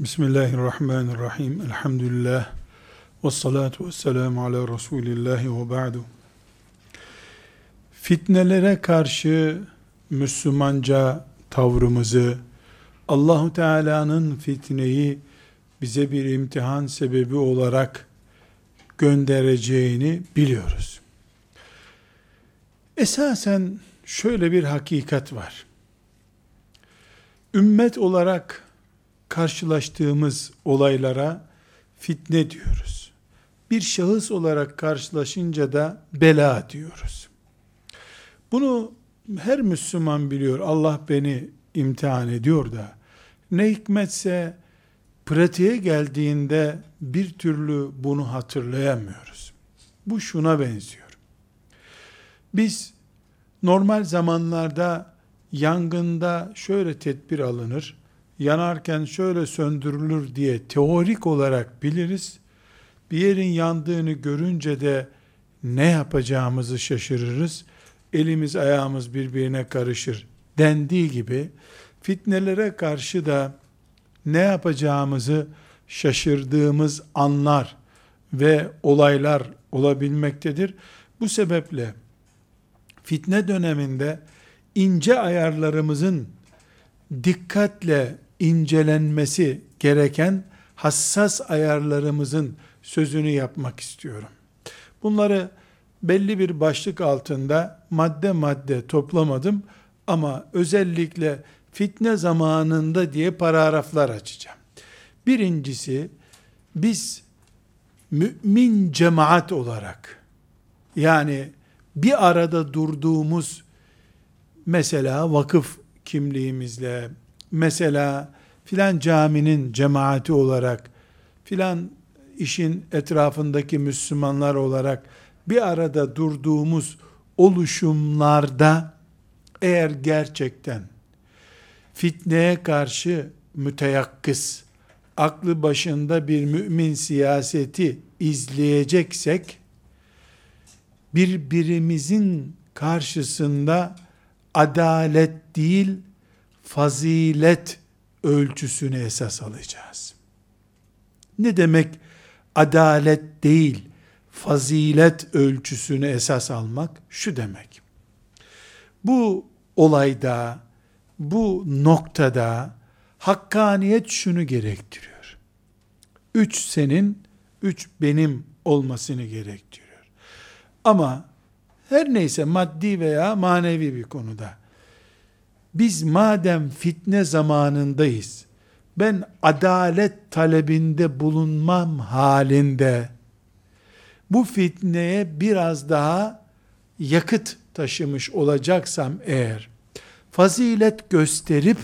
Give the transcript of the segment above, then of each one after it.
Bismillahirrahmanirrahim. Elhamdülillah. Ve salatu ve selamu ala Resulillahi ve ba'du. Fitnelere karşı Müslümanca tavrımızı, Allahu Teala'nın fitneyi bize bir imtihan sebebi olarak göndereceğini biliyoruz. Esasen şöyle bir hakikat var. Ümmet olarak karşılaştığımız olaylara fitne diyoruz. Bir şahıs olarak karşılaşınca da bela diyoruz. Bunu her Müslüman biliyor. Allah beni imtihan ediyor da ne hikmetse pratiğe geldiğinde bir türlü bunu hatırlayamıyoruz. Bu şuna benziyor. Biz normal zamanlarda yangında şöyle tedbir alınır, yanarken şöyle söndürülür diye teorik olarak biliriz. Bir yerin yandığını görünce de ne yapacağımızı şaşırırız. Elimiz ayağımız birbirine karışır dendiği gibi fitnelere karşı da ne yapacağımızı şaşırdığımız anlar ve olaylar olabilmektedir. Bu sebeple fitne döneminde ince ayarlarımızın dikkatle incelenmesi gereken hassas ayarlarımızın sözünü yapmak istiyorum. Bunları belli bir başlık altında madde madde toplamadım ama özellikle fitne zamanında diye paragraflar açacağım. Birincisi biz mümin cemaat olarak yani bir arada durduğumuz mesela vakıf kimliğimizle mesela filan caminin cemaati olarak filan işin etrafındaki Müslümanlar olarak bir arada durduğumuz oluşumlarda eğer gerçekten fitneye karşı müteyakkız, aklı başında bir mümin siyaseti izleyeceksek, birbirimizin karşısında adalet değil, fazilet ölçüsünü esas alacağız. Ne demek adalet değil, fazilet ölçüsünü esas almak? Şu demek. Bu olayda, bu noktada hakkaniyet şunu gerektiriyor. Üç senin, üç benim olmasını gerektiriyor. Ama her neyse maddi veya manevi bir konuda biz madem fitne zamanındayız, ben adalet talebinde bulunmam halinde, bu fitneye biraz daha yakıt taşımış olacaksam eğer, fazilet gösterip,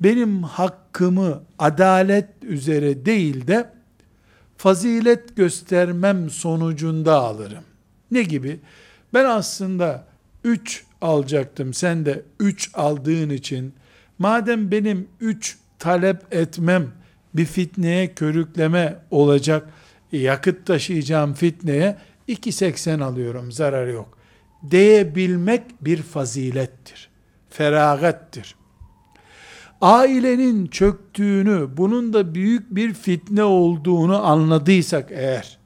benim hakkımı adalet üzere değil de, fazilet göstermem sonucunda alırım. Ne gibi? Ben aslında üç alacaktım. Sen de üç aldığın için madem benim üç talep etmem bir fitneye körükleme olacak yakıt taşıyacağım fitneye 2.80 alıyorum zarar yok diyebilmek bir fazilettir. Feragattir. Ailenin çöktüğünü, bunun da büyük bir fitne olduğunu anladıysak eğer,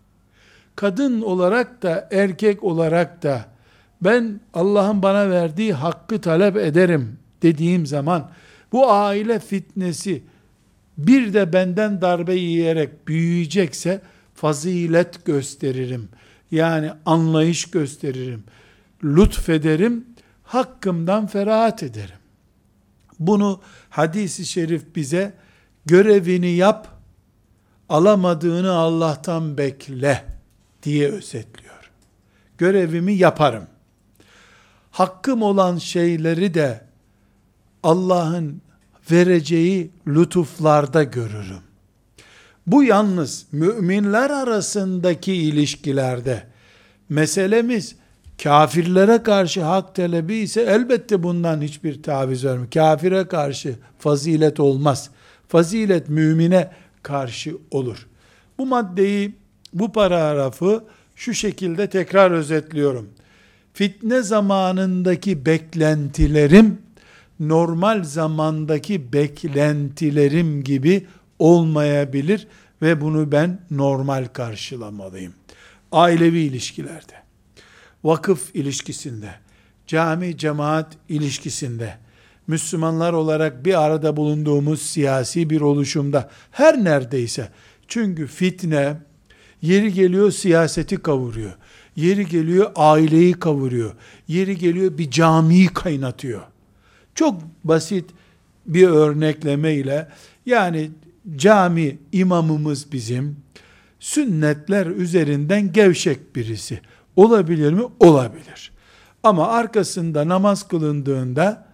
kadın olarak da erkek olarak da ben Allah'ın bana verdiği hakkı talep ederim dediğim zaman bu aile fitnesi bir de benden darbe yiyerek büyüyecekse fazilet gösteririm. Yani anlayış gösteririm. Lütfederim. Hakkımdan ferahat ederim. Bunu hadisi şerif bize görevini yap, alamadığını Allah'tan bekle diye özetliyor. Görevimi yaparım hakkım olan şeyleri de Allah'ın vereceği lütuflarda görürüm. Bu yalnız müminler arasındaki ilişkilerde meselemiz kafirlere karşı hak talebi ise elbette bundan hiçbir taviz vermiyor. Kafire karşı fazilet olmaz. Fazilet mümine karşı olur. Bu maddeyi, bu paragrafı şu şekilde tekrar özetliyorum fitne zamanındaki beklentilerim normal zamandaki beklentilerim gibi olmayabilir ve bunu ben normal karşılamalıyım. Ailevi ilişkilerde, vakıf ilişkisinde, cami cemaat ilişkisinde, Müslümanlar olarak bir arada bulunduğumuz siyasi bir oluşumda her neredeyse çünkü fitne yeri geliyor siyaseti kavuruyor. Yeri geliyor aileyi kavuruyor. Yeri geliyor bir camiyi kaynatıyor. Çok basit bir örnekleme ile yani cami imamımız bizim sünnetler üzerinden gevşek birisi. Olabilir mi? Olabilir. Ama arkasında namaz kılındığında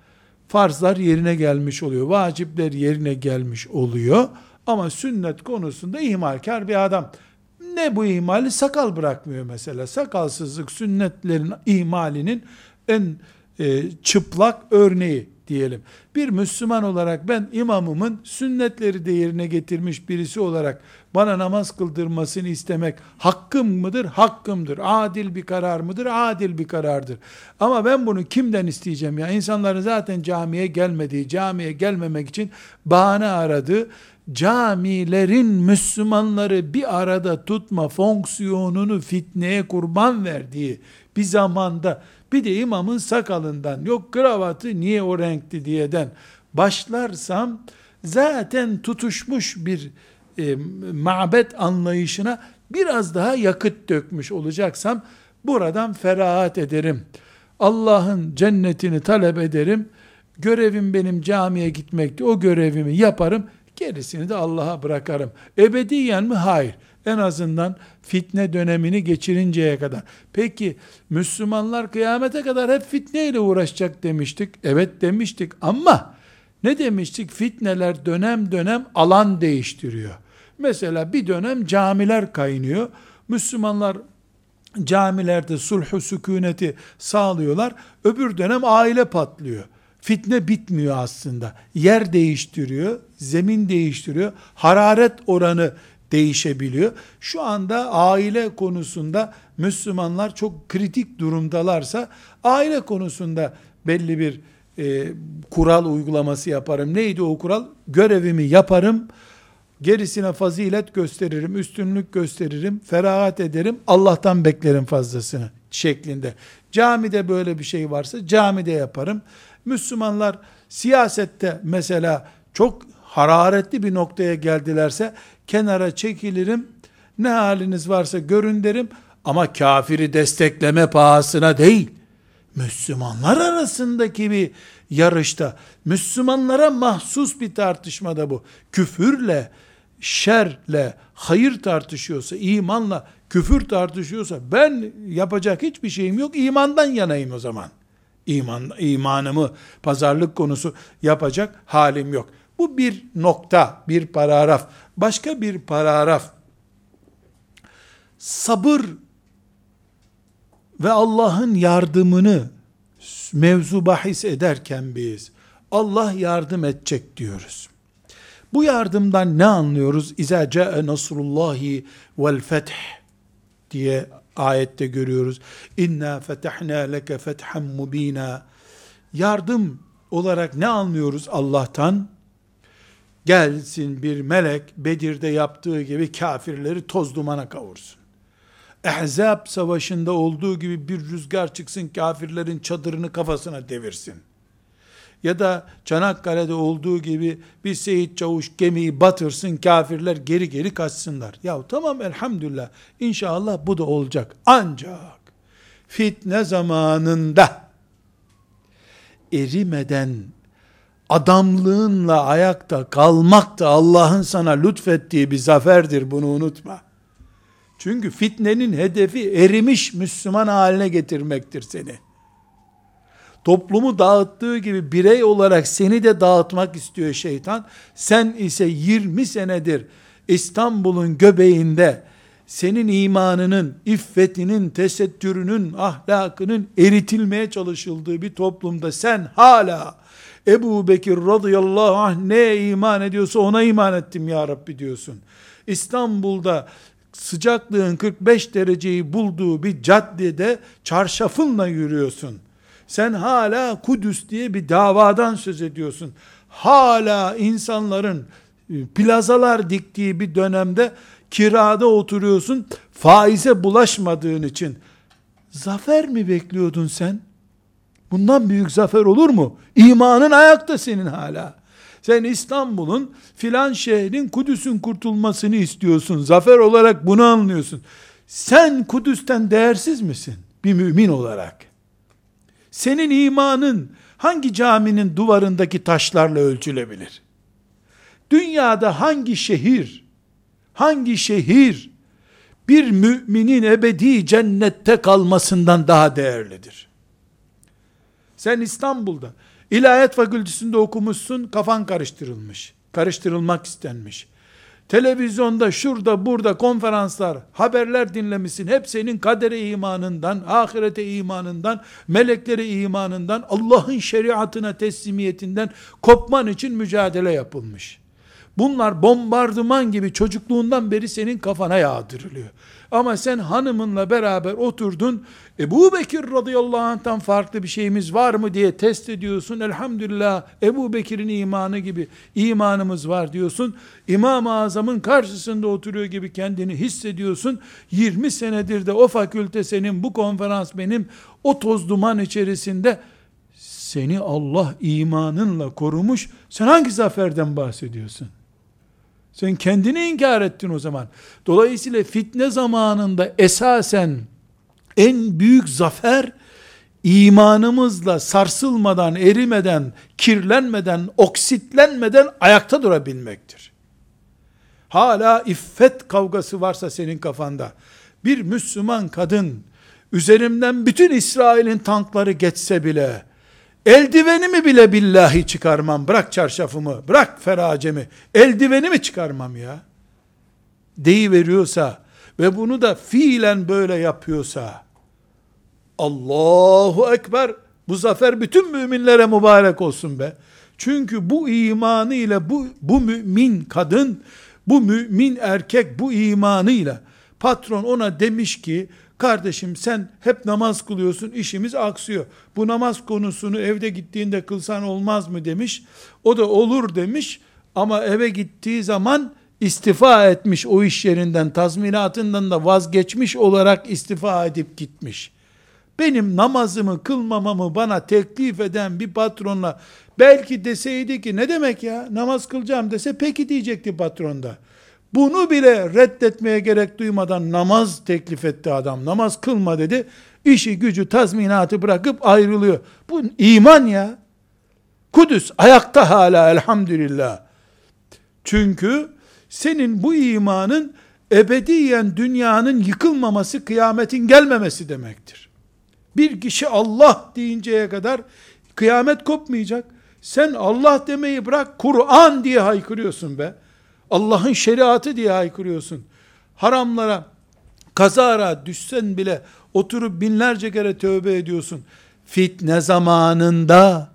farzlar yerine gelmiş oluyor. Vacipler yerine gelmiş oluyor. Ama sünnet konusunda ihmalkar bir adam. Ne bu ihmali? Sakal bırakmıyor mesela. Sakalsızlık sünnetlerin ihmalinin en e, çıplak örneği diyelim. Bir Müslüman olarak ben imamımın sünnetleri de yerine getirmiş birisi olarak bana namaz kıldırmasını istemek hakkım mıdır? Hakkımdır. Adil bir karar mıdır? Adil bir karardır. Ama ben bunu kimden isteyeceğim ya? İnsanların zaten camiye gelmediği, camiye gelmemek için bahane aradığı, camilerin Müslümanları bir arada tutma fonksiyonunu fitneye kurban verdiği bir zamanda bir de imamın sakalından yok kravatı niye o renkti diyeden başlarsam zaten tutuşmuş bir e, mabet anlayışına biraz daha yakıt dökmüş olacaksam buradan ferahat ederim. Allah'ın cennetini talep ederim. Görevim benim camiye gitmekti. O görevimi yaparım. Gerisini de Allah'a bırakarım. Ebediyen mi? Hayır. En azından fitne dönemini geçirinceye kadar. Peki Müslümanlar kıyamete kadar hep fitneyle uğraşacak demiştik. Evet demiştik ama ne demiştik? Fitneler dönem dönem alan değiştiriyor. Mesela bir dönem camiler kaynıyor. Müslümanlar camilerde sulhu sükuneti sağlıyorlar. Öbür dönem aile patlıyor. Fitne bitmiyor aslında. Yer değiştiriyor, zemin değiştiriyor, hararet oranı değişebiliyor. Şu anda aile konusunda Müslümanlar çok kritik durumdalarsa aile konusunda belli bir e, kural uygulaması yaparım. Neydi o kural? Görevimi yaparım. Gerisine fazilet gösteririm, üstünlük gösteririm, ferahat ederim, Allah'tan beklerim fazlasını şeklinde. Camide böyle bir şey varsa camide yaparım. Müslümanlar siyasette mesela çok hararetli bir noktaya geldilerse kenara çekilirim. Ne haliniz varsa görün derim ama kafiri destekleme pahasına değil. Müslümanlar arasındaki bir yarışta, Müslümanlara mahsus bir tartışmada bu. Küfürle, şerle, hayır tartışıyorsa, imanla, küfür tartışıyorsa ben yapacak hiçbir şeyim yok, imandan yanayım o zaman. İman, imanımı pazarlık konusu yapacak halim yok. Bu bir nokta, bir paragraf. Başka bir paragraf. Sabır ve Allah'ın yardımını mevzu bahis ederken biz Allah yardım edecek diyoruz. Bu yardımdan ne anlıyoruz? İza ca'e nasrullahi vel feth diye ayette görüyoruz. İnna fetahna leke fethan mubina. Yardım olarak ne anlıyoruz Allah'tan? Gelsin bir melek Bedir'de yaptığı gibi kafirleri toz dumana kavursun. Ehzab savaşında olduğu gibi bir rüzgar çıksın kafirlerin çadırını kafasına devirsin. Ya da Çanakkale'de olduğu gibi bir Seyit Çavuş gemiyi batırsın kafirler geri geri kaçsınlar. Ya tamam elhamdülillah inşallah bu da olacak. Ancak fitne zamanında erimeden adamlığınla ayakta kalmak da Allah'ın sana lütfettiği bir zaferdir bunu unutma. Çünkü fitnenin hedefi erimiş Müslüman haline getirmektir seni. Toplumu dağıttığı gibi birey olarak seni de dağıtmak istiyor şeytan. Sen ise 20 senedir İstanbul'un göbeğinde senin imanının, iffetinin, tesettürünün, ahlakının eritilmeye çalışıldığı bir toplumda sen hala Ebu Bekir radıyallahu anh ne iman ediyorsa ona iman ettim ya Rabbi diyorsun. İstanbul'da sıcaklığın 45 dereceyi bulduğu bir caddede çarşafınla yürüyorsun. Sen hala Kudüs diye bir davadan söz ediyorsun. Hala insanların plazalar diktiği bir dönemde kirada oturuyorsun, faize bulaşmadığın için zafer mi bekliyordun sen? Bundan büyük zafer olur mu? İmanın ayakta senin hala. Sen İstanbul'un filan şehrin Kudüs'ün kurtulmasını istiyorsun. Zafer olarak bunu anlıyorsun. Sen Kudüs'ten değersiz misin? Bir mümin olarak. Senin imanın hangi caminin duvarındaki taşlarla ölçülebilir? Dünyada hangi şehir, hangi şehir bir müminin ebedi cennette kalmasından daha değerlidir? Sen İstanbul'da ilahiyat fakültesinde okumuşsun, kafan karıştırılmış. Karıştırılmak istenmiş. Televizyonda, şurada, burada konferanslar, haberler dinlemişsin. Hep senin kadere imanından, ahirete imanından, meleklere imanından, Allah'ın şeriatına teslimiyetinden kopman için mücadele yapılmış. Bunlar bombardıman gibi çocukluğundan beri senin kafana yağdırılıyor. Ama sen hanımınla beraber oturdun, Ebu Bekir radıyallahu anh'tan farklı bir şeyimiz var mı diye test ediyorsun. Elhamdülillah Ebu Bekir'in imanı gibi imanımız var diyorsun. İmam-ı Azam'ın karşısında oturuyor gibi kendini hissediyorsun. 20 senedir de o fakülte senin, bu konferans benim, o toz duman içerisinde seni Allah imanınla korumuş. Sen hangi zaferden bahsediyorsun? Sen kendini inkar ettin o zaman. Dolayısıyla fitne zamanında esasen en büyük zafer imanımızla sarsılmadan, erimeden, kirlenmeden, oksitlenmeden ayakta durabilmektir. Hala iffet kavgası varsa senin kafanda, bir Müslüman kadın, üzerimden bütün İsrail'in tankları geçse bile, eldivenimi bile billahi çıkarmam, bırak çarşafımı, bırak feracemi, eldivenimi çıkarmam ya, deyi veriyorsa ve bunu da fiilen böyle yapıyorsa, Allahu Ekber, bu zafer bütün müminlere mübarek olsun be. Çünkü bu imanı ile bu, bu mümin kadın, bu mümin erkek bu imanıyla patron ona demiş ki kardeşim sen hep namaz kılıyorsun işimiz aksıyor. Bu namaz konusunu evde gittiğinde kılsan olmaz mı demiş. O da olur demiş ama eve gittiği zaman istifa etmiş o iş yerinden tazminatından da vazgeçmiş olarak istifa edip gitmiş benim namazımı kılmamamı bana teklif eden bir patronla belki deseydi ki ne demek ya namaz kılacağım dese peki diyecekti patronda. Bunu bile reddetmeye gerek duymadan namaz teklif etti adam. Namaz kılma dedi. İşi gücü tazminatı bırakıp ayrılıyor. Bu iman ya. Kudüs ayakta hala elhamdülillah. Çünkü senin bu imanın ebediyen dünyanın yıkılmaması, kıyametin gelmemesi demektir. Bir kişi Allah deyinceye kadar kıyamet kopmayacak. Sen Allah demeyi bırak Kur'an diye haykırıyorsun be. Allah'ın şeriatı diye haykırıyorsun. Haramlara, kazara düşsen bile oturup binlerce kere tövbe ediyorsun. Fitne zamanında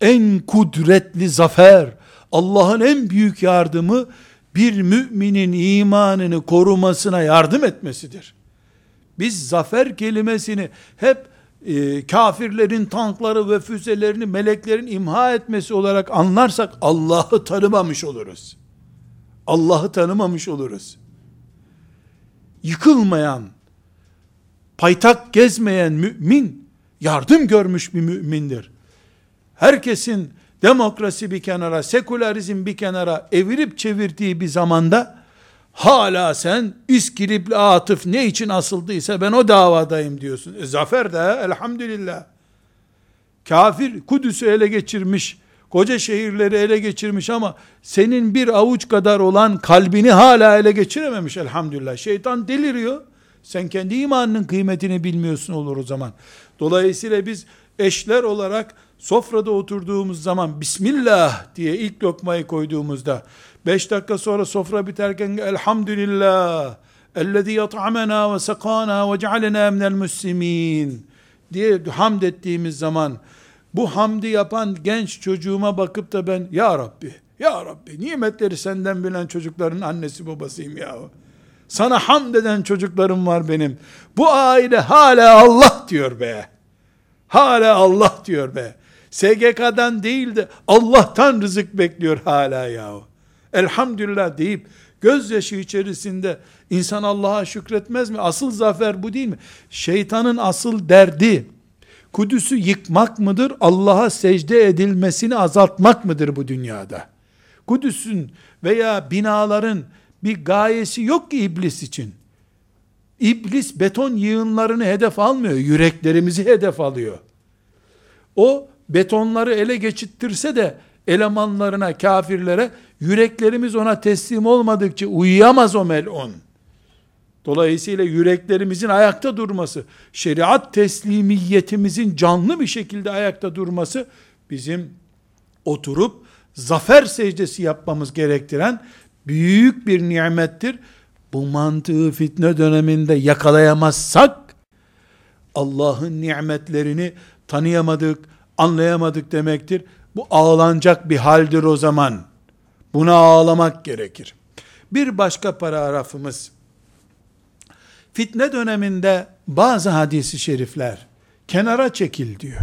en kudretli zafer, Allah'ın en büyük yardımı bir müminin imanını korumasına yardım etmesidir. Biz zafer kelimesini hep e, kafirlerin tankları ve füzelerini meleklerin imha etmesi olarak anlarsak Allah'ı tanımamış oluruz. Allah'ı tanımamış oluruz. Yıkılmayan, paytak gezmeyen mümin, yardım görmüş bir mümindir. Herkesin demokrasi bir kenara, sekülerizm bir kenara evirip çevirdiği bir zamanda, Hala sen İskilipli Atıf ne için asıldıysa ben o davadayım diyorsun. E, zafer de elhamdülillah. Kafir Kudüs'ü ele geçirmiş, koca şehirleri ele geçirmiş ama senin bir avuç kadar olan kalbini hala ele geçirememiş elhamdülillah. Şeytan deliriyor. Sen kendi imanının kıymetini bilmiyorsun olur o zaman. Dolayısıyla biz eşler olarak sofrada oturduğumuz zaman Bismillah diye ilk lokmayı koyduğumuzda Beş dakika sonra sofra biterken elhamdülillah ellezî yat'amena ve sekâna ve cealena minel müslimin diye hamd ettiğimiz zaman bu hamdi yapan genç çocuğuma bakıp da ben ya Rabbi ya Rabbi nimetleri senden bilen çocukların annesi babasıyım ya. Sana hamd eden çocuklarım var benim. Bu aile hala Allah diyor be. Hala Allah diyor be. SGK'dan değil de Allah'tan rızık bekliyor hala yahu. elhamdülillah deyip gözyaşı içerisinde insan Allah'a şükretmez mi? Asıl zafer bu değil mi? Şeytanın asıl derdi Kudüs'ü yıkmak mıdır? Allah'a secde edilmesini azaltmak mıdır bu dünyada? Kudüs'ün veya binaların bir gayesi yok ki iblis için. İblis beton yığınlarını hedef almıyor, yüreklerimizi hedef alıyor. O betonları ele geçittirse de elemanlarına, kafirlere yüreklerimiz ona teslim olmadıkça uyuyamaz o melun. Dolayısıyla yüreklerimizin ayakta durması, şeriat teslimiyetimizin canlı bir şekilde ayakta durması bizim oturup zafer secdesi yapmamız gerektiren büyük bir nimettir. Bu mantığı fitne döneminde yakalayamazsak Allah'ın nimetlerini tanıyamadık, anlayamadık demektir. Bu ağlanacak bir haldir o zaman. Buna ağlamak gerekir. Bir başka paragrafımız fitne döneminde bazı hadisi şerifler kenara çekil diyor.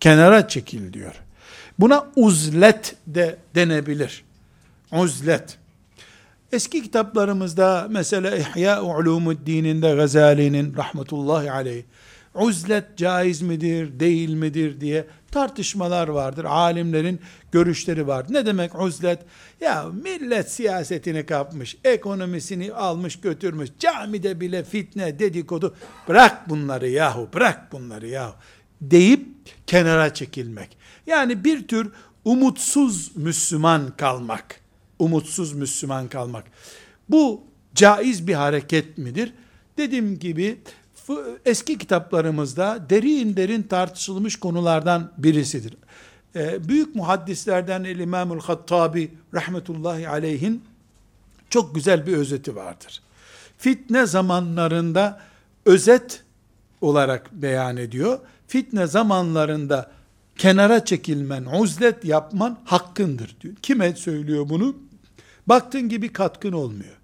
Kenara çekil diyor. Buna uzlet de denebilir. Uzlet. Eski kitaplarımızda mesela İhya Ulumuddin'inde Gazali'nin rahmetullahi aleyh uzlet caiz midir, değil midir diye tartışmalar vardır. Alimlerin görüşleri var. Ne demek uzlet? Ya millet siyasetini kapmış, ekonomisini almış götürmüş, camide bile fitne, dedikodu, bırak bunları yahu, bırak bunları yahu deyip kenara çekilmek. Yani bir tür umutsuz Müslüman kalmak. Umutsuz Müslüman kalmak. Bu caiz bir hareket midir? Dediğim gibi eski kitaplarımızda derin derin tartışılmış konulardan birisidir. Ee, büyük muhaddislerden El İmamul Hattabi rahmetullahi aleyhin çok güzel bir özeti vardır. Fitne zamanlarında özet olarak beyan ediyor. Fitne zamanlarında kenara çekilmen, uzlet yapman hakkındır diyor. Kime söylüyor bunu? Baktığın gibi katkın olmuyor.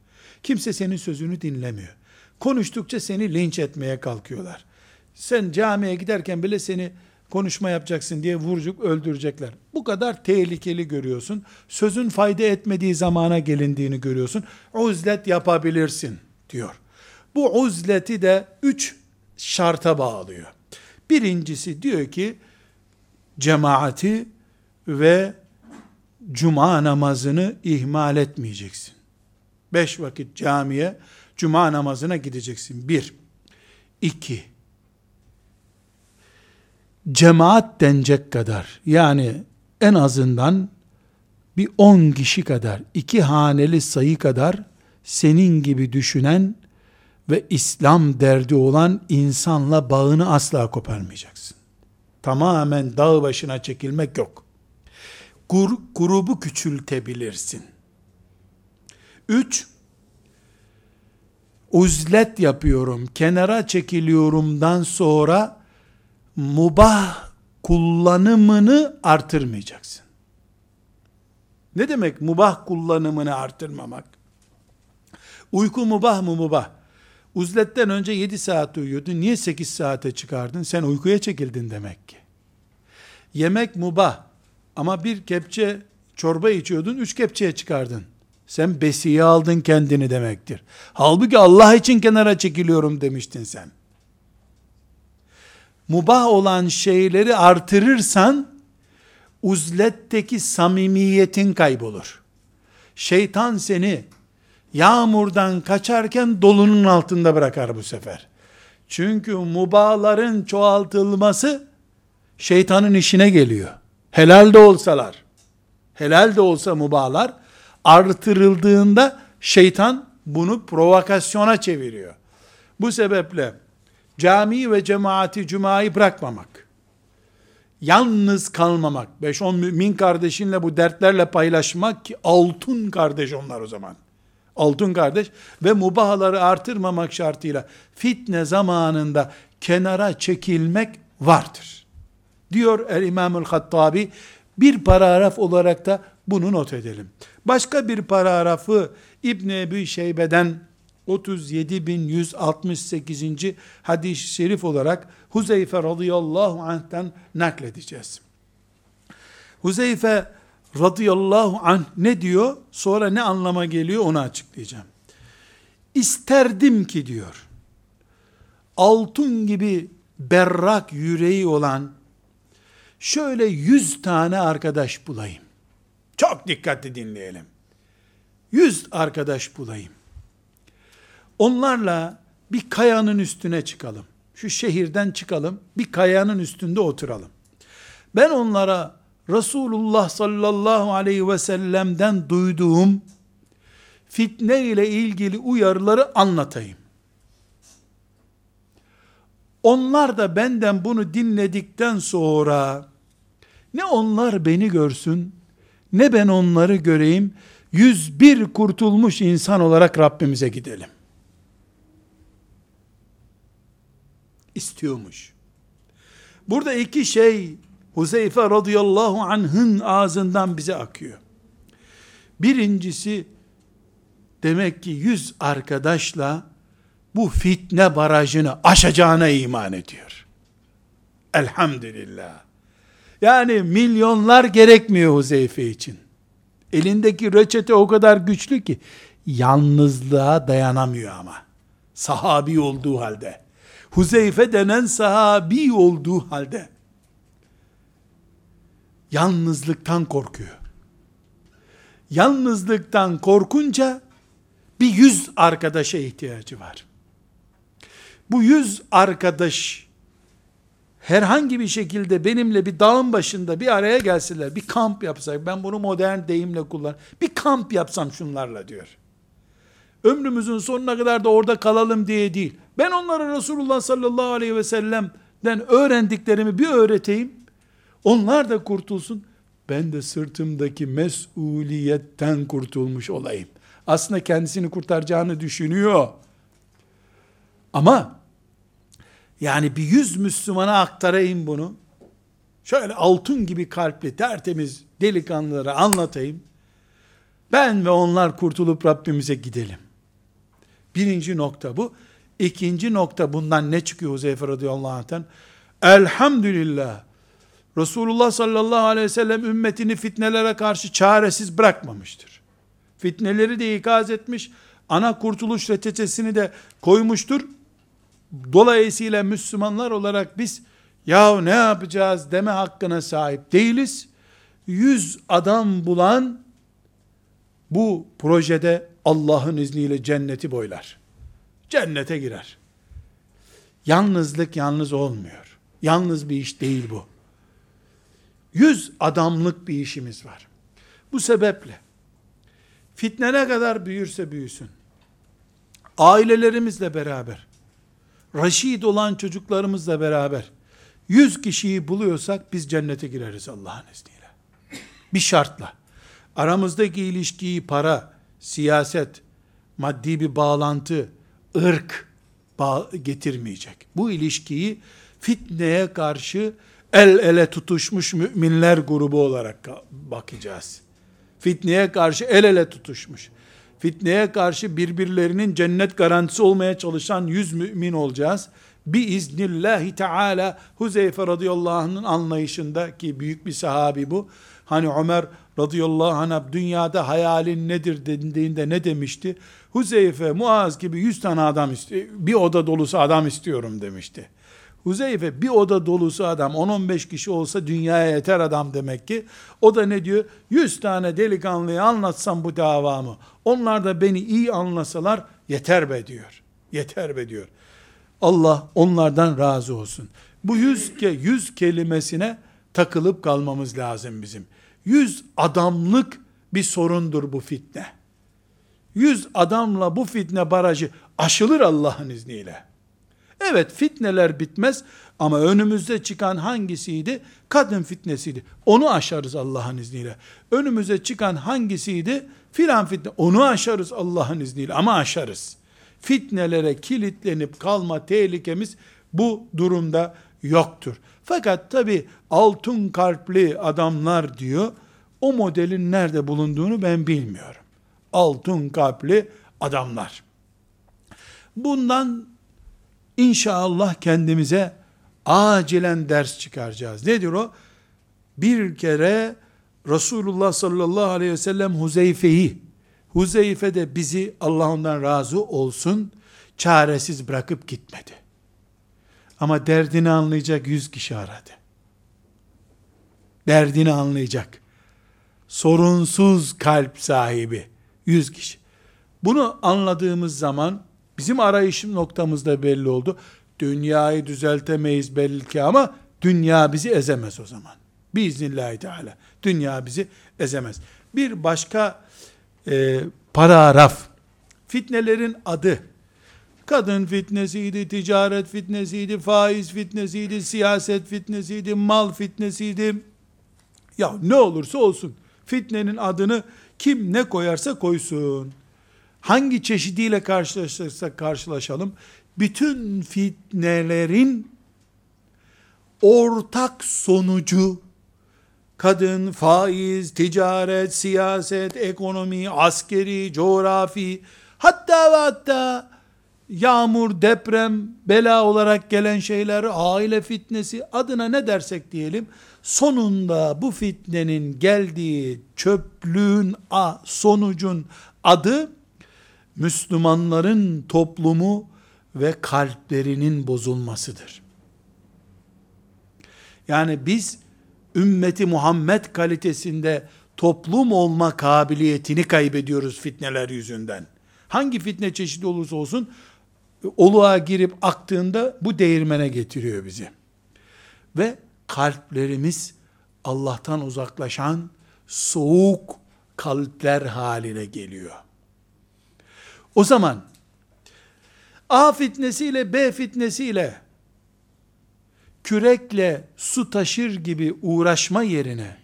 Kimse senin sözünü dinlemiyor. Konuştukça seni linç etmeye kalkıyorlar. Sen camiye giderken bile seni konuşma yapacaksın diye vurucuk öldürecekler. Bu kadar tehlikeli görüyorsun. Sözün fayda etmediği zamana gelindiğini görüyorsun. Uzlet yapabilirsin diyor. Bu uzleti de üç şarta bağlıyor. Birincisi diyor ki cemaati ve cuma namazını ihmal etmeyeceksin. Beş vakit camiye cuma namazına gideceksin. Bir. İki. Cemaat denecek kadar yani en azından bir on kişi kadar, iki haneli sayı kadar senin gibi düşünen ve İslam derdi olan insanla bağını asla koparmayacaksın. Tamamen dağ başına çekilmek yok. Gur, grubu küçültebilirsin. Üç, uzlet yapıyorum, kenara çekiliyorumdan sonra mubah kullanımını artırmayacaksın. Ne demek mubah kullanımını artırmamak? Uyku mubah mı mubah? Uzletten önce 7 saat uyuyordun. Niye 8 saate çıkardın? Sen uykuya çekildin demek ki. Yemek mubah. Ama bir kepçe çorba içiyordun, üç kepçeye çıkardın. Sen besiye aldın kendini demektir. Halbuki Allah için kenara çekiliyorum demiştin sen. Mubah olan şeyleri artırırsan, uzletteki samimiyetin kaybolur. Şeytan seni yağmurdan kaçarken dolunun altında bırakar bu sefer. Çünkü mubahların çoğaltılması şeytanın işine geliyor. Helal de olsalar, helal de olsa mubahlar, artırıldığında şeytan bunu provokasyona çeviriyor. Bu sebeple cami ve cemaati cumayı bırakmamak, yalnız kalmamak, 5-10 mümin kardeşinle bu dertlerle paylaşmak ki altın kardeş onlar o zaman. Altın kardeş ve mubahaları artırmamak şartıyla fitne zamanında kenara çekilmek vardır. Diyor el İmamül Hattabi bir paragraf olarak da bunu not edelim. Başka bir paragrafı İbn Ebi Şeybe'den 37.168. hadis-i şerif olarak Huzeyfe radıyallahu anh'ten nakledeceğiz. Huzeyfe radıyallahu anh ne diyor? Sonra ne anlama geliyor onu açıklayacağım. İsterdim ki diyor. Altın gibi berrak yüreği olan şöyle yüz tane arkadaş bulayım. Çok dikkatli dinleyelim. Yüz arkadaş bulayım. Onlarla bir kayanın üstüne çıkalım. Şu şehirden çıkalım, bir kayanın üstünde oturalım. Ben onlara Resulullah sallallahu aleyhi ve sellem'den duyduğum fitne ile ilgili uyarıları anlatayım. Onlar da benden bunu dinledikten sonra ne onlar beni görsün ne ben onları göreyim. 101 kurtulmuş insan olarak Rabbimize gidelim. İstiyormuş. Burada iki şey Huzeyfe radıyallahu anh'ın ağzından bize akıyor. Birincisi demek ki yüz arkadaşla bu fitne barajını aşacağına iman ediyor. Elhamdülillah. Yani milyonlar gerekmiyor Huzeyfe için. Elindeki reçete o kadar güçlü ki yalnızlığa dayanamıyor ama. Sahabi olduğu halde. Huzeyfe denen sahabi olduğu halde yalnızlıktan korkuyor. Yalnızlıktan korkunca bir yüz arkadaşa ihtiyacı var. Bu yüz arkadaş herhangi bir şekilde benimle bir dağın başında bir araya gelseler, bir kamp yapsak, ben bunu modern deyimle kullan, bir kamp yapsam şunlarla diyor. Ömrümüzün sonuna kadar da orada kalalım diye değil. Ben onlara Resulullah sallallahu aleyhi ve sellem'den öğrendiklerimi bir öğreteyim. Onlar da kurtulsun. Ben de sırtımdaki mesuliyetten kurtulmuş olayım. Aslında kendisini kurtaracağını düşünüyor. Ama yani bir yüz Müslümana aktarayım bunu. Şöyle altın gibi kalpli, tertemiz delikanlılara anlatayım. Ben ve onlar kurtulup Rabbimize gidelim. Birinci nokta bu. İkinci nokta bundan ne çıkıyor Huzeyfe radıyallahu anh'tan? Elhamdülillah. Resulullah sallallahu aleyhi ve sellem ümmetini fitnelere karşı çaresiz bırakmamıştır. Fitneleri de ikaz etmiş, ana kurtuluş reçetesini de koymuştur. Dolayısıyla Müslümanlar olarak biz ya ne yapacağız deme hakkına sahip değiliz. Yüz adam bulan bu projede Allah'ın izniyle cenneti boylar. Cennete girer. Yalnızlık yalnız olmuyor. Yalnız bir iş değil bu. Yüz adamlık bir işimiz var. Bu sebeple fitne ne kadar büyürse büyüsün, ailelerimizle beraber, raşid olan çocuklarımızla beraber, yüz kişiyi buluyorsak biz cennete gireriz Allah'ın izniyle. Bir şartla. Aramızdaki ilişkiyi para, siyaset, maddi bir bağlantı, ırk bağ getirmeyecek. Bu ilişkiyi fitneye karşı el ele tutuşmuş müminler grubu olarak bakacağız. Fitneye karşı el ele tutuşmuş. Fitneye karşı birbirlerinin cennet garantisi olmaya çalışan yüz mümin olacağız. Bi iznillahi teala Huzeyfe radıyallahu anh'ın anlayışında ki büyük bir sahabi bu. Hani Ömer radıyallahu anh dünyada hayalin nedir dediğinde ne demişti? Huzeyfe, Muaz gibi yüz tane adam istiyor, bir oda dolusu adam istiyorum demişti. Huzeyfe bir oda dolusu adam 10-15 kişi olsa dünyaya yeter adam demek ki. O da ne diyor? 100 tane delikanlıyı anlatsam bu davamı. Onlar da beni iyi anlasalar yeter be diyor. Yeter be diyor. Allah onlardan razı olsun. Bu yüz, ke, yüz kelimesine takılıp kalmamız lazım bizim. Yüz adamlık bir sorundur bu fitne. Yüz adamla bu fitne barajı aşılır Allah'ın izniyle. Evet fitneler bitmez ama önümüzde çıkan hangisiydi? Kadın fitnesiydi. Onu aşarız Allah'ın izniyle. Önümüze çıkan hangisiydi? Filan fitne. Onu aşarız Allah'ın izniyle ama aşarız. Fitnelere kilitlenip kalma tehlikemiz bu durumda yoktur. Fakat tabi altın kalpli adamlar diyor, o modelin nerede bulunduğunu ben bilmiyorum. Altın kalpli adamlar. Bundan İnşallah kendimize acilen ders çıkaracağız. Nedir o? Bir kere Resulullah sallallahu aleyhi ve sellem Huzeyfe'yi, Huzeyfe de bizi Allah ondan razı olsun çaresiz bırakıp gitmedi. Ama derdini anlayacak yüz kişi aradı. Derdini anlayacak. Sorunsuz kalp sahibi yüz kişi. Bunu anladığımız zaman bizim arayışım noktamızda belli oldu. Dünyayı düzeltemeyiz belki ama dünya bizi ezemez o zaman. Biiznillahü Teala. Dünya bizi ezemez. Bir başka e, paragraf. Fitnelerin adı. Kadın fitnesiydi, ticaret fitnesiydi, faiz fitnesiydi, siyaset fitnesiydi, mal fitnesiydi. Ya ne olursa olsun fitnenin adını kim ne koyarsa koysun. Hangi çeşidiyle karşılaşırsak karşılaşalım. Bütün fitnelerin ortak sonucu kadın, faiz, ticaret, siyaset, ekonomi, askeri, coğrafi, hatta ve hatta yağmur, deprem, bela olarak gelen şeyler, aile fitnesi, adına ne dersek diyelim, sonunda bu fitnenin geldiği çöplüğün, a, sonucun adı, Müslümanların toplumu ve kalplerinin bozulmasıdır. Yani biz, ümmeti Muhammed kalitesinde toplum olma kabiliyetini kaybediyoruz fitneler yüzünden. Hangi fitne çeşidi olursa olsun oluğa girip aktığında bu değirmene getiriyor bizi. Ve kalplerimiz Allah'tan uzaklaşan soğuk kalpler haline geliyor. O zaman A fitnesiyle B fitnesiyle kürekle su taşır gibi uğraşma yerine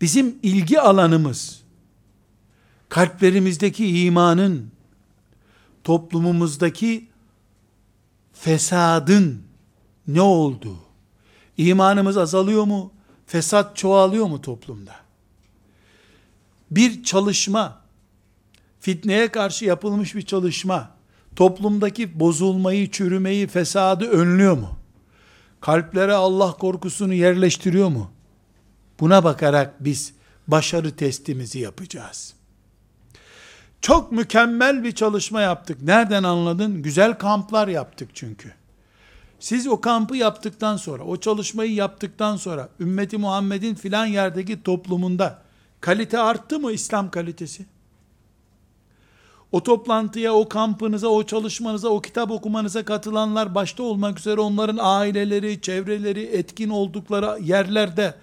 bizim ilgi alanımız kalplerimizdeki imanın toplumumuzdaki fesadın ne olduğu, imanımız azalıyor mu, fesat çoğalıyor mu toplumda? Bir çalışma, fitneye karşı yapılmış bir çalışma, toplumdaki bozulmayı, çürümeyi, fesadı önlüyor mu? Kalplere Allah korkusunu yerleştiriyor mu? Buna bakarak biz başarı testimizi yapacağız. Çok mükemmel bir çalışma yaptık. Nereden anladın? Güzel kamplar yaptık çünkü. Siz o kampı yaptıktan sonra, o çalışmayı yaptıktan sonra, ümmeti Muhammed'in filan yerdeki toplumunda kalite arttı mı İslam kalitesi? O toplantıya, o kampınıza, o çalışmanıza, o kitap okumanıza katılanlar başta olmak üzere onların aileleri, çevreleri, etkin oldukları yerlerde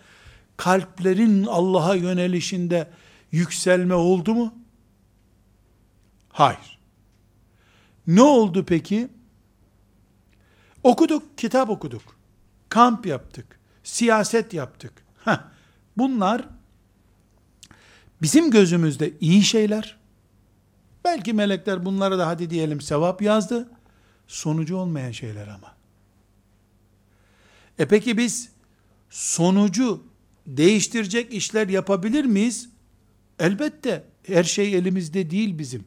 kalplerin Allah'a yönelişinde yükselme oldu mu? Hayır. Ne oldu peki? Okuduk, kitap okuduk. Kamp yaptık. Siyaset yaptık. Heh, bunlar bizim gözümüzde iyi şeyler. Belki melekler bunlara da hadi diyelim sevap yazdı. Sonucu olmayan şeyler ama. E peki biz sonucu değiştirecek işler yapabilir miyiz? Elbette her şey elimizde değil bizim.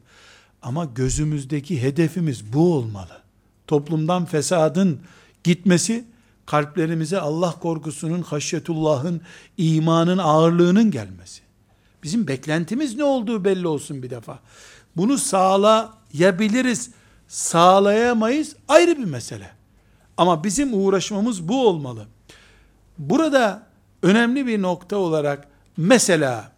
Ama gözümüzdeki hedefimiz bu olmalı. Toplumdan fesadın gitmesi, kalplerimize Allah korkusunun, haşyetullahın, imanın ağırlığının gelmesi. Bizim beklentimiz ne olduğu belli olsun bir defa. Bunu sağlayabiliriz, sağlayamayız ayrı bir mesele. Ama bizim uğraşmamız bu olmalı. Burada önemli bir nokta olarak mesela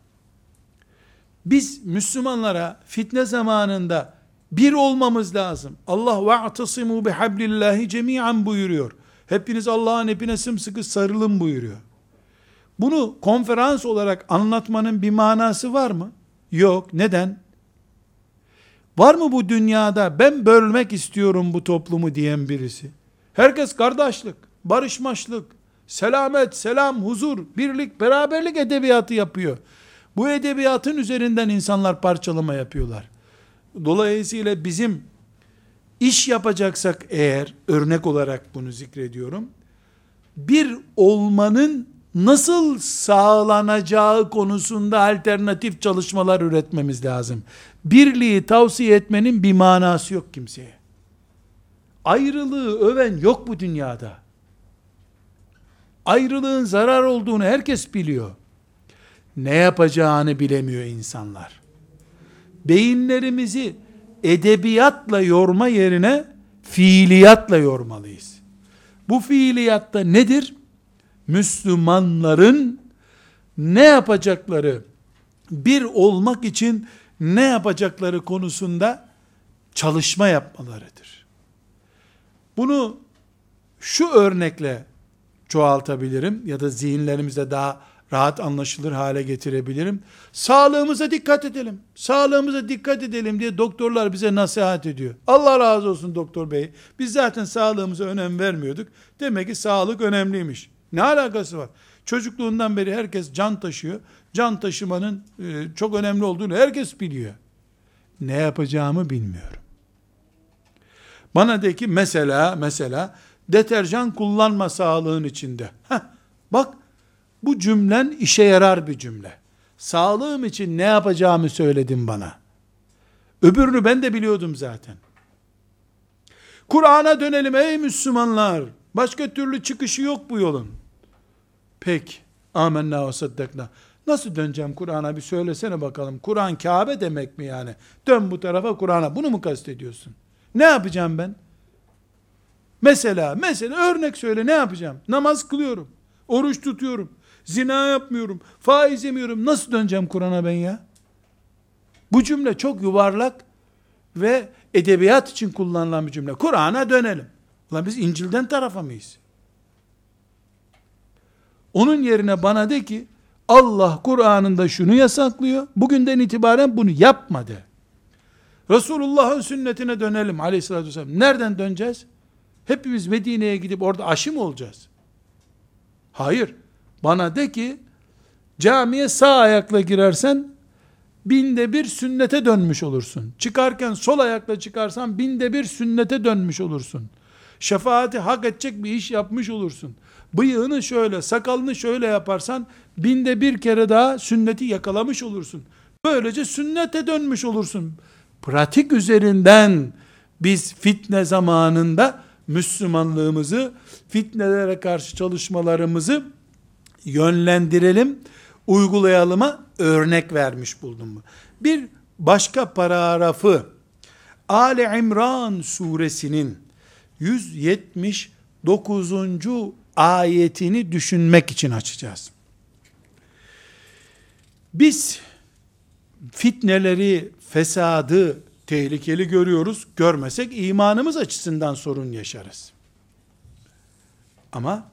biz Müslümanlara fitne zamanında bir olmamız lazım. Allah ve'tasimu bihablillahi cemi'an buyuruyor. Hepiniz Allah'ın ipine sımsıkı sarılın buyuruyor. Bunu konferans olarak anlatmanın bir manası var mı? Yok. Neden? Var mı bu dünyada ben bölmek istiyorum bu toplumu diyen birisi? Herkes kardeşlik, barışmaşlık, selamet, selam, huzur, birlik, beraberlik edebiyatı yapıyor. Bu edebiyatın üzerinden insanlar parçalama yapıyorlar. Dolayısıyla bizim iş yapacaksak eğer, örnek olarak bunu zikrediyorum, bir olmanın nasıl sağlanacağı konusunda alternatif çalışmalar üretmemiz lazım. Birliği tavsiye etmenin bir manası yok kimseye. Ayrılığı öven yok bu dünyada. Ayrılığın zarar olduğunu herkes biliyor. ne yapacağını bilemiyor insanlar. Beyinlerimizi edebiyatla yorma yerine fiiliyatla yormalıyız. Bu fiiliyatta nedir? Müslümanların ne yapacakları, bir olmak için ne yapacakları konusunda çalışma yapmalarıdır. Bunu şu örnekle çoğaltabilirim ya da zihinlerimizde daha rahat anlaşılır hale getirebilirim. Sağlığımıza dikkat edelim. Sağlığımıza dikkat edelim diye doktorlar bize nasihat ediyor. Allah razı olsun doktor bey. Biz zaten sağlığımıza önem vermiyorduk. Demek ki sağlık önemliymiş. Ne alakası var? Çocukluğundan beri herkes can taşıyor. Can taşımanın e, çok önemli olduğunu herkes biliyor. Ne yapacağımı bilmiyorum. Bana de ki mesela mesela deterjan kullanma sağlığın içinde. Heh, bak bu cümlen işe yarar bir cümle. Sağlığım için ne yapacağımı söyledin bana. Öbürünü ben de biliyordum zaten. Kur'an'a dönelim ey Müslümanlar. Başka türlü çıkışı yok bu yolun. Pek. Amenna ve saddakna. Nasıl döneceğim Kur'an'a bir söylesene bakalım. Kur'an Kabe demek mi yani? Dön bu tarafa Kur'an'a. Bunu mu kastediyorsun? Ne yapacağım ben? Mesela, mesela örnek söyle ne yapacağım? Namaz kılıyorum. Oruç tutuyorum. Zina yapmıyorum. Faiz yemiyorum. Nasıl döneceğim Kur'an'a ben ya? Bu cümle çok yuvarlak ve edebiyat için kullanılan bir cümle. Kur'an'a dönelim. Ulan biz İncil'den tarafa mıyız? Onun yerine bana de ki Allah Kur'an'ında şunu yasaklıyor. Bugünden itibaren bunu yapma de. Resulullah'ın sünnetine dönelim aleyhissalatü vesselam. Nereden döneceğiz? Hepimiz Medine'ye gidip orada aşı mı olacağız? Hayır. Bana de ki camiye sağ ayakla girersen binde bir sünnete dönmüş olursun. Çıkarken sol ayakla çıkarsan binde bir sünnete dönmüş olursun. Şefaati hak edecek bir iş yapmış olursun. Bıyığını şöyle, sakalını şöyle yaparsan binde bir kere daha sünneti yakalamış olursun. Böylece sünnete dönmüş olursun. Pratik üzerinden biz fitne zamanında Müslümanlığımızı, fitnelere karşı çalışmalarımızı yönlendirelim, uygulayalıma örnek vermiş buldum. Bir başka paragrafı Ali İmran suresinin 179. ayetini düşünmek için açacağız. Biz fitneleri, fesadı tehlikeli görüyoruz. Görmesek imanımız açısından sorun yaşarız. Ama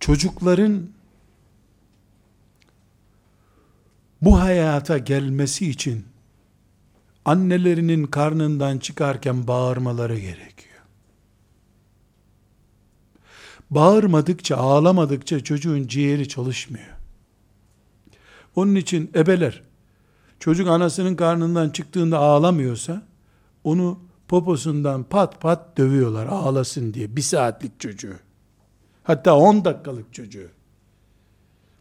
çocukların bu hayata gelmesi için annelerinin karnından çıkarken bağırmaları gerekiyor. Bağırmadıkça, ağlamadıkça çocuğun ciğeri çalışmıyor. Onun için ebeler, çocuk anasının karnından çıktığında ağlamıyorsa, onu poposundan pat pat dövüyorlar ağlasın diye. Bir saatlik çocuğu. Hatta 10 dakikalık çocuğu.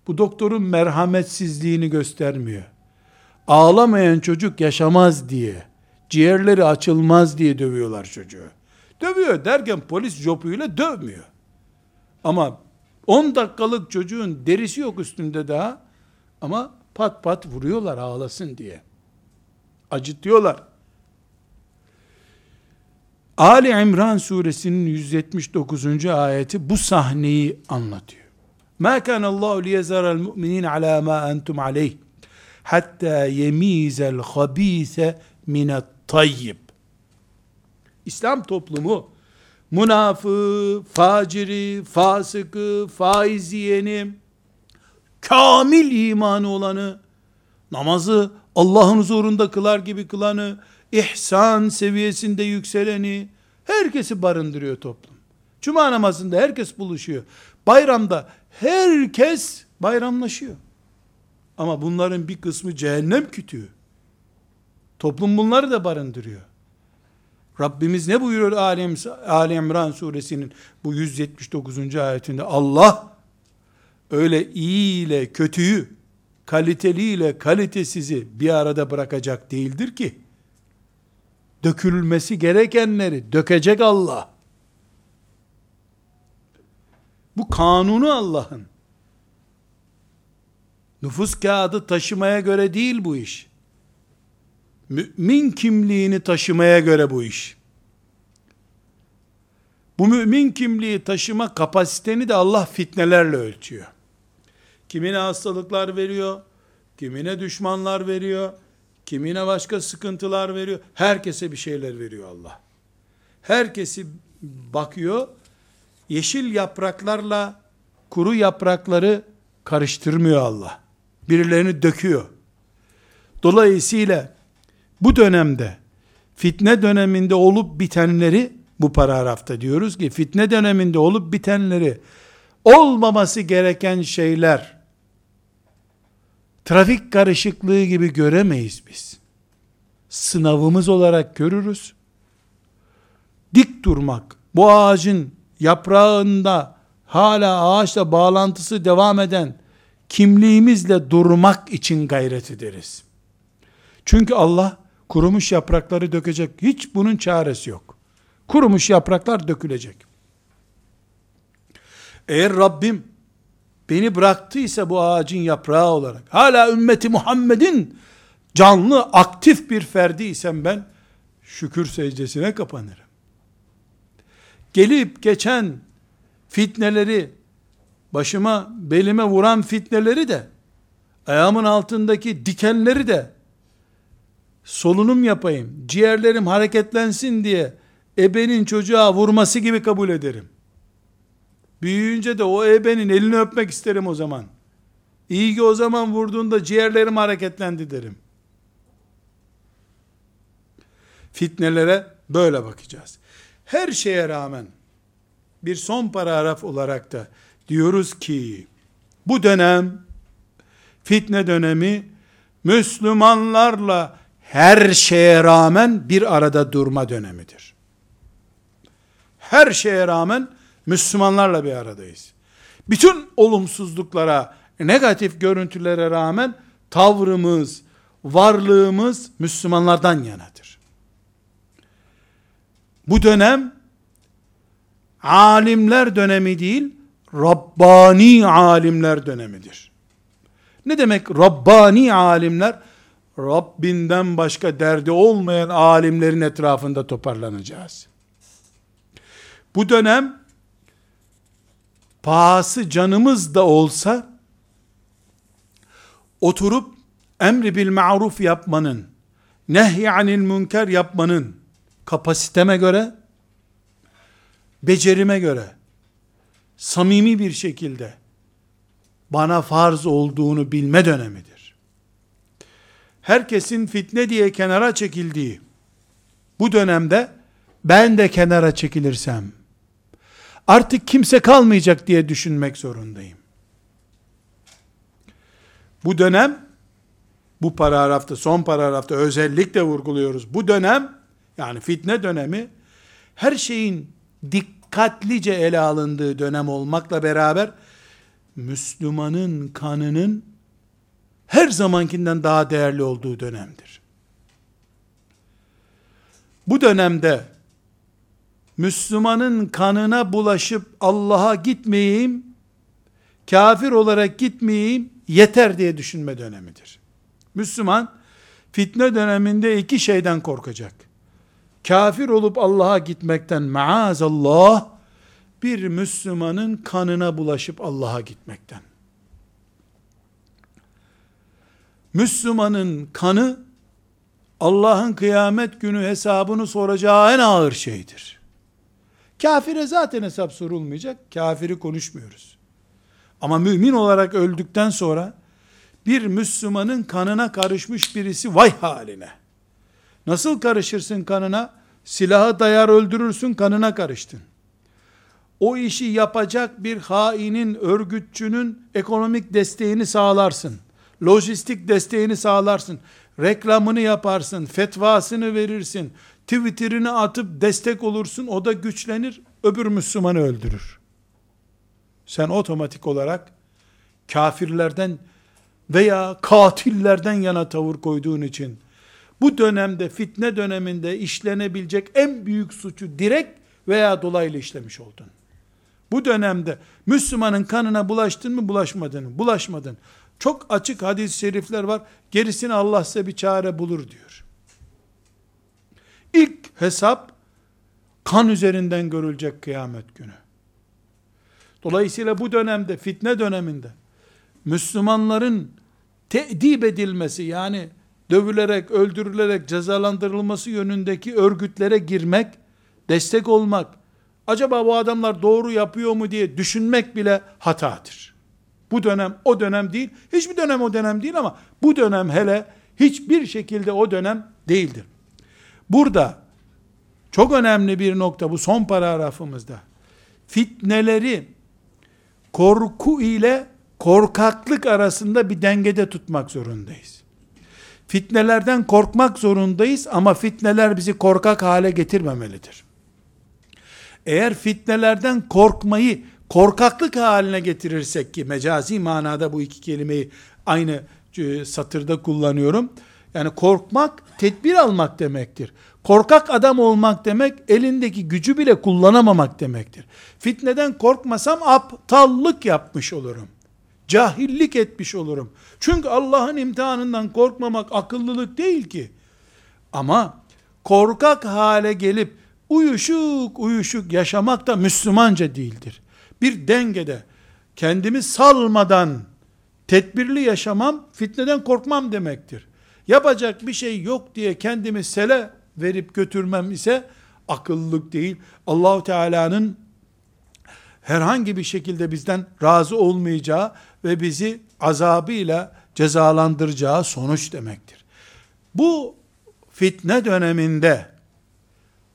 Bu doktorun merhametsizliğini göstermiyor. Ağlamayan çocuk yaşamaz diye, ciğerleri açılmaz diye dövüyorlar çocuğu. Dövüyor derken polis jopuyla dövmüyor. Ama 10 dakikalık çocuğun derisi yok üstünde daha ama pat pat vuruyorlar ağlasın diye. Acıtıyorlar. Ali İmran suresinin 179. ayeti bu sahneyi anlatıyor. Ma kana Allahu liyezara el-mu'minin ala ma entum aleyh hatta yemizel habise minet tayyib. İslam toplumu münafığı, faciri, fasıkı, faiz yiyeni, kamil imanı olanı, namazı Allah'ın huzurunda kılar gibi kılanı, ihsan seviyesinde yükseleni, herkesi barındırıyor toplum. Cuma namazında herkes buluşuyor. Bayramda herkes bayramlaşıyor. Ama bunların bir kısmı cehennem kütüğü. Toplum bunları da barındırıyor. Rabbimiz ne buyuruyor Ali, Ali İmran suresinin bu 179. ayetinde? Allah öyle iyi ile kötüyü, kaliteli ile kalitesizi bir arada bırakacak değildir ki. Dökülmesi gerekenleri dökecek Allah. Bu kanunu Allah'ın. Nüfus kağıdı taşımaya göre değil bu iş. Mümin kimliğini taşımaya göre bu iş. Bu mümin kimliği taşıma kapasiteni de Allah fitnelerle ölçüyor. Kimine hastalıklar veriyor, kimine düşmanlar veriyor, kimine başka sıkıntılar veriyor. Herkese bir şeyler veriyor Allah. Herkesi bakıyor, yeşil yapraklarla kuru yaprakları karıştırmıyor Allah. Birilerini döküyor. Dolayısıyla bu dönemde fitne döneminde olup bitenleri bu paragrafta diyoruz ki fitne döneminde olup bitenleri olmaması gereken şeyler trafik karışıklığı gibi göremeyiz biz. Sınavımız olarak görürüz. Dik durmak, bu ağacın yaprağında hala ağaçla bağlantısı devam eden kimliğimizle durmak için gayret ederiz. Çünkü Allah kurumuş yaprakları dökecek. Hiç bunun çaresi yok. Kurumuş yapraklar dökülecek. Eğer Rabbim beni bıraktıysa bu ağacın yaprağı olarak, hala ümmeti Muhammed'in canlı, aktif bir ferdiysem ben, şükür secdesine kapanırım. Gelip geçen fitneleri, başıma, belime vuran fitneleri de, ayağımın altındaki dikenleri de, solunum yapayım, ciğerlerim hareketlensin diye, ebenin çocuğa vurması gibi kabul ederim. Büyüyünce de o ebenin elini öpmek isterim o zaman. İyi ki o zaman vurduğunda ciğerlerim hareketlendi derim. Fitnelere böyle bakacağız. Her şeye rağmen bir son paragraf olarak da diyoruz ki bu dönem fitne dönemi Müslümanlarla her şeye rağmen bir arada durma dönemidir. Her şeye rağmen Müslümanlarla bir aradayız. Bütün olumsuzluklara, negatif görüntülere rağmen tavrımız, varlığımız Müslümanlardan yanadır. Bu dönem alimler dönemi değil, Rabbani alimler dönemidir. Ne demek Rabbani alimler? Rabbinden başka derdi olmayan alimlerin etrafında toparlanacağız. Bu dönem pahası canımız da olsa oturup emri bil ma'ruf yapmanın, nehyanil münker yapmanın kapasiteme göre, becerime göre, samimi bir şekilde bana farz olduğunu bilme dönemidir. Herkesin fitne diye kenara çekildiği bu dönemde ben de kenara çekilirsem, artık kimse kalmayacak diye düşünmek zorundayım. Bu dönem, bu paragrafta, son paragrafta özellikle vurguluyoruz. Bu dönem, yani fitne dönemi, her şeyin dikkatlice ele alındığı dönem olmakla beraber, Müslümanın kanının her zamankinden daha değerli olduğu dönemdir. Bu dönemde Müslümanın kanına bulaşıp Allah'a gitmeyeyim, kafir olarak gitmeyeyim, yeter diye düşünme dönemidir. Müslüman, fitne döneminde iki şeyden korkacak. Kafir olup Allah'a gitmekten maazallah, bir Müslümanın kanına bulaşıp Allah'a gitmekten. Müslümanın kanı, Allah'ın kıyamet günü hesabını soracağı en ağır şeydir. Kafire zaten hesap sorulmayacak. Kafiri konuşmuyoruz. Ama mümin olarak öldükten sonra bir Müslümanın kanına karışmış birisi vay haline. Nasıl karışırsın kanına? Silahı dayar öldürürsün kanına karıştın. O işi yapacak bir hainin, örgütçünün ekonomik desteğini sağlarsın. Lojistik desteğini sağlarsın. Reklamını yaparsın, fetvasını verirsin, Twitter'ını atıp destek olursun, o da güçlenir, öbür Müslümanı öldürür. Sen otomatik olarak kafirlerden veya katillerden yana tavır koyduğun için bu dönemde fitne döneminde işlenebilecek en büyük suçu direkt veya dolaylı işlemiş oldun. Bu dönemde Müslümanın kanına bulaştın mı bulaşmadın mı? Bulaşmadın. Çok açık hadis-i şerifler var. Gerisini Allah size bir çare bulur diyor. İlk hesap kan üzerinden görülecek kıyamet günü. Dolayısıyla bu dönemde, fitne döneminde Müslümanların teedip edilmesi yani dövülerek, öldürülerek cezalandırılması yönündeki örgütlere girmek, destek olmak, acaba bu adamlar doğru yapıyor mu diye düşünmek bile hatadır. Bu dönem o dönem değil, hiçbir dönem o dönem değil ama bu dönem hele hiçbir şekilde o dönem değildir. Burada çok önemli bir nokta bu son paragrafımızda. Fitneleri korku ile korkaklık arasında bir dengede tutmak zorundayız. Fitnelerden korkmak zorundayız ama fitneler bizi korkak hale getirmemelidir. Eğer fitnelerden korkmayı korkaklık haline getirirsek ki mecazi manada bu iki kelimeyi aynı e, satırda kullanıyorum. Yani korkmak tedbir almak demektir. Korkak adam olmak demek elindeki gücü bile kullanamamak demektir. Fitneden korkmasam aptallık yapmış olurum. Cahillik etmiş olurum. Çünkü Allah'ın imtihanından korkmamak akıllılık değil ki. Ama korkak hale gelip uyuşuk uyuşuk yaşamak da Müslümanca değildir. Bir dengede kendimi salmadan tedbirli yaşamam fitneden korkmam demektir. Yapacak bir şey yok diye kendimi sele verip götürmem ise akıllılık değil. Allahu Teala'nın herhangi bir şekilde bizden razı olmayacağı ve bizi azabıyla cezalandıracağı sonuç demektir. Bu fitne döneminde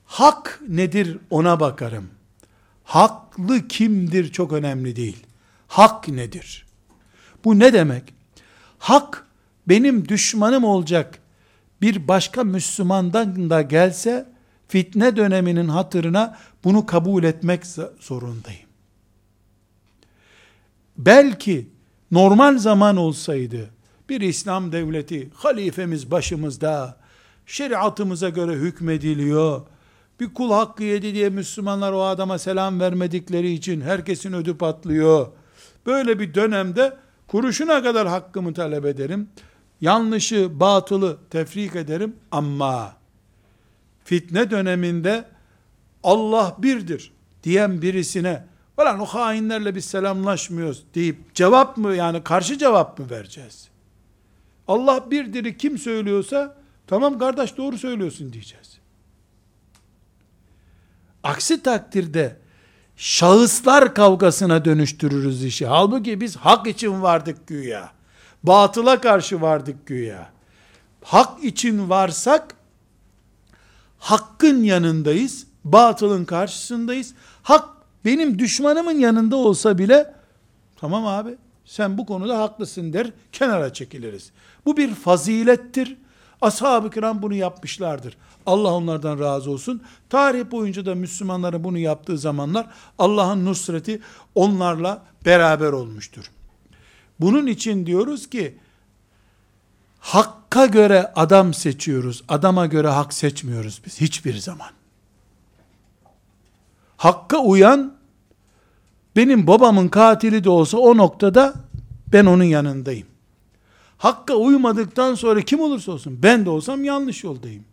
hak nedir ona bakarım. Haklı kimdir çok önemli değil. Hak nedir? Bu ne demek? Hak benim düşmanım olacak bir başka Müslümandan da gelse fitne döneminin hatırına bunu kabul etmek zorundayım. Belki normal zaman olsaydı bir İslam devleti halifemiz başımızda şeriatımıza göre hükmediliyor. Bir kul hakkı yedi diye Müslümanlar o adama selam vermedikleri için herkesin ödü patlıyor. Böyle bir dönemde kuruşuna kadar hakkımı talep ederim yanlışı, batılı tefrik ederim ama fitne döneminde Allah birdir diyen birisine falan o hainlerle biz selamlaşmıyoruz deyip cevap mı yani karşı cevap mı vereceğiz? Allah birdir kim söylüyorsa tamam kardeş doğru söylüyorsun diyeceğiz. Aksi takdirde şahıslar kavgasına dönüştürürüz işi. Halbuki biz hak için vardık güya. Batıla karşı vardık güya. Hak için varsak hakkın yanındayız. Batılın karşısındayız. Hak benim düşmanımın yanında olsa bile tamam abi sen bu konuda haklısın der kenara çekiliriz. Bu bir fazilettir. Ashab-ı kiram bunu yapmışlardır. Allah onlardan razı olsun. Tarih boyunca da Müslümanların bunu yaptığı zamanlar Allah'ın nusreti onlarla beraber olmuştur. Bunun için diyoruz ki hakka göre adam seçiyoruz. Adama göre hak seçmiyoruz biz hiçbir zaman. Hakka uyan benim babamın katili de olsa o noktada ben onun yanındayım. Hakka uymadıktan sonra kim olursa olsun ben de olsam yanlış yoldayım.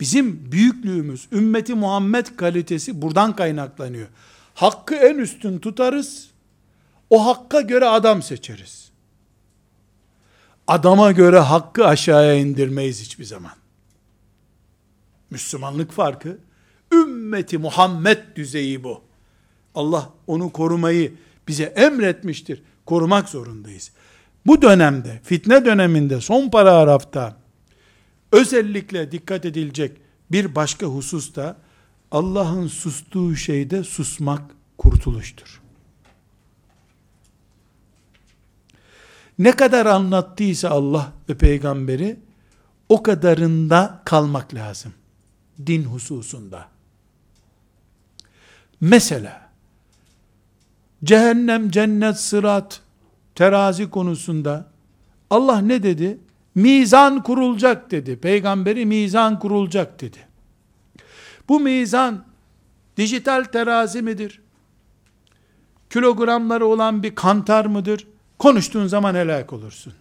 Bizim büyüklüğümüz, ümmeti Muhammed kalitesi buradan kaynaklanıyor. Hakkı en üstün tutarız. O hakka göre adam seçeriz. Adama göre hakkı aşağıya indirmeyiz hiçbir zaman. Müslümanlık farkı, ümmeti Muhammed düzeyi bu. Allah onu korumayı bize emretmiştir. Korumak zorundayız. Bu dönemde, fitne döneminde, son paragrafta, özellikle dikkat edilecek bir başka husus da, Allah'ın sustuğu şeyde susmak kurtuluştur. Ne kadar anlattıysa Allah ve peygamberi o kadarında kalmak lazım. Din hususunda. Mesela cehennem, cennet, sırat, terazi konusunda Allah ne dedi? Mizan kurulacak dedi. Peygamberi mizan kurulacak dedi. Bu mizan dijital terazi midir? Kilogramları olan bir kantar mıdır? konuştuğun zaman helak olursun.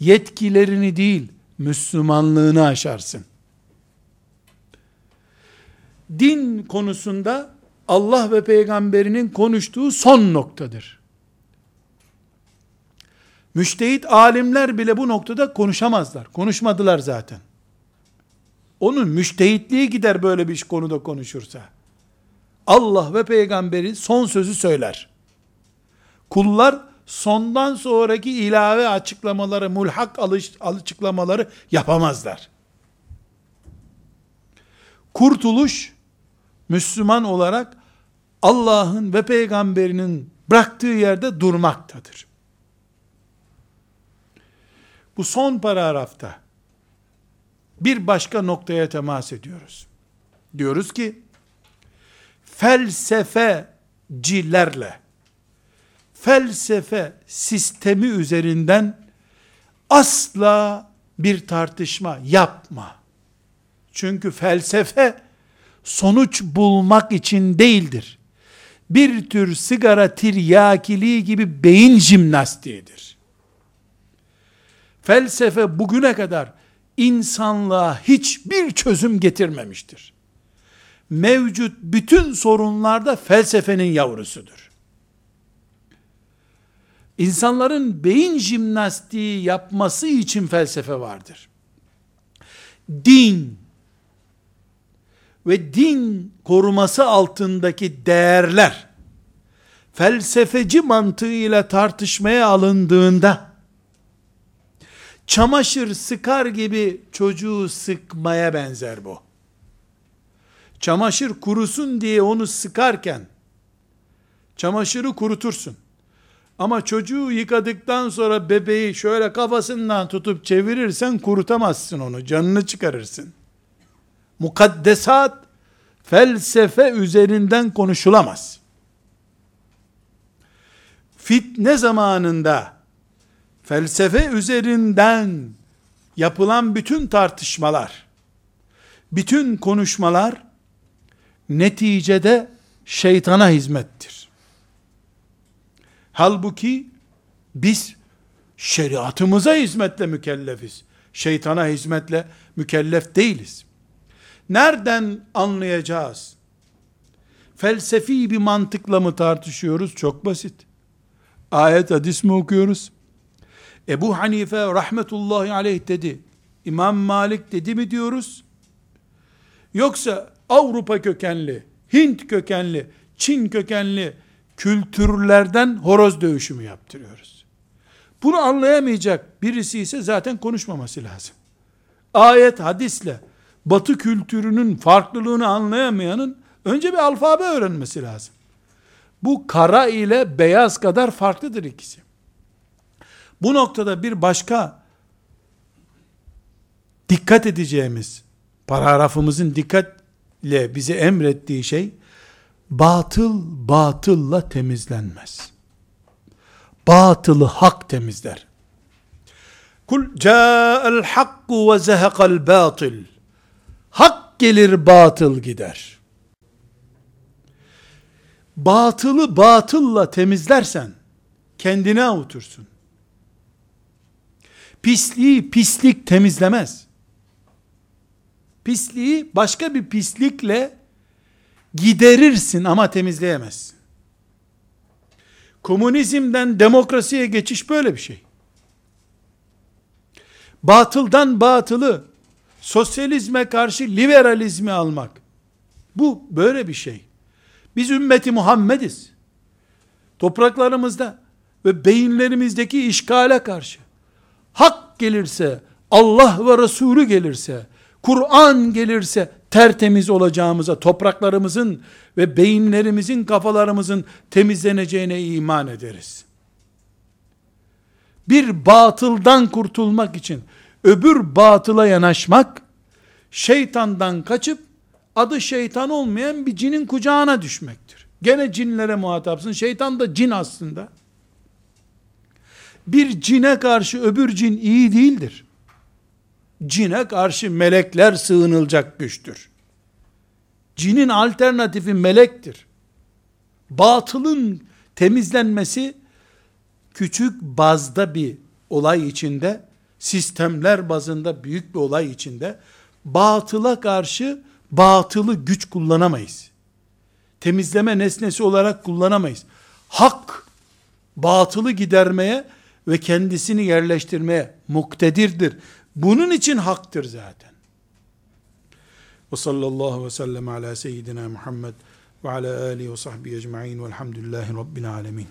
Yetkilerini değil, Müslümanlığını aşarsın. Din konusunda Allah ve peygamberinin konuştuğu son noktadır. Müştehit alimler bile bu noktada konuşamazlar. Konuşmadılar zaten. Onun müştehitliği gider böyle bir konuda konuşursa. Allah ve peygamberi son sözü söyler. Kullar sondan sonraki ilave açıklamaları, mulhak açıklamaları yapamazlar. Kurtuluş, Müslüman olarak Allah'ın ve peygamberinin bıraktığı yerde durmaktadır. Bu son paragrafta bir başka noktaya temas ediyoruz. Diyoruz ki felsefecilerle felsefe sistemi üzerinden asla bir tartışma yapma. Çünkü felsefe sonuç bulmak için değildir. Bir tür sigara tiryakiliği gibi beyin jimnastiğidir. Felsefe bugüne kadar insanlığa hiçbir çözüm getirmemiştir. Mevcut bütün sorunlarda felsefenin yavrusudur. İnsanların beyin jimnastiği yapması için felsefe vardır. Din ve din koruması altındaki değerler felsefeci mantığıyla tartışmaya alındığında çamaşır sıkar gibi çocuğu sıkmaya benzer bu. Çamaşır kurusun diye onu sıkarken çamaşırı kurutursun. Ama çocuğu yıkadıktan sonra bebeği şöyle kafasından tutup çevirirsen kurutamazsın onu. Canını çıkarırsın. Mukaddesat felsefe üzerinden konuşulamaz. Fitne zamanında felsefe üzerinden yapılan bütün tartışmalar, bütün konuşmalar neticede şeytana hizmettir. Halbuki biz şeriatımıza hizmetle mükellefiz. Şeytana hizmetle mükellef değiliz. Nereden anlayacağız? Felsefi bir mantıkla mı tartışıyoruz? Çok basit. Ayet hadis mi okuyoruz? Ebu Hanife rahmetullahi aleyh dedi. İmam Malik dedi mi diyoruz? Yoksa Avrupa kökenli, Hint kökenli, Çin kökenli kültürlerden horoz dövüşü mü yaptırıyoruz? Bunu anlayamayacak birisi ise zaten konuşmaması lazım. Ayet hadisle batı kültürünün farklılığını anlayamayanın önce bir alfabe öğrenmesi lazım. Bu kara ile beyaz kadar farklıdır ikisi. Bu noktada bir başka dikkat edeceğimiz paragrafımızın dikkatle bize emrettiği şey batıl batılla temizlenmez. Batılı hak temizler. Kul ca'al hakku ve zehekal batıl. Hak gelir batıl gider. Batılı batılla temizlersen kendine avutursun. Pisliği pislik temizlemez. Pisliği başka bir pislikle giderirsin ama temizleyemezsin. Komünizmden demokrasiye geçiş böyle bir şey. Batıldan batılı, sosyalizme karşı liberalizmi almak. Bu böyle bir şey. Biz ümmeti Muhammediz. Topraklarımızda ve beyinlerimizdeki işgale karşı hak gelirse, Allah ve Resulü gelirse, Kur'an gelirse tertemiz olacağımıza, topraklarımızın ve beyinlerimizin, kafalarımızın temizleneceğine iman ederiz. Bir batıldan kurtulmak için öbür batıla yanaşmak, şeytandan kaçıp adı şeytan olmayan bir cinin kucağına düşmektir. Gene cinlere muhatapsın. Şeytan da cin aslında. Bir cine karşı öbür cin iyi değildir. Cine karşı melekler sığınılacak güçtür. Cinin alternatifi melektir. Batılın temizlenmesi küçük bazda bir olay içinde, sistemler bazında büyük bir olay içinde, batıla karşı batılı güç kullanamayız. Temizleme nesnesi olarak kullanamayız. Hak, batılı gidermeye ve kendisini yerleştirmeye muktedirdir. Bunun için haktır zaten. Ve sallallahu ve sellem ala seyyidina Muhammed ve ala alihi ve sahbihi ecma'in velhamdülillahi rabbil alemin.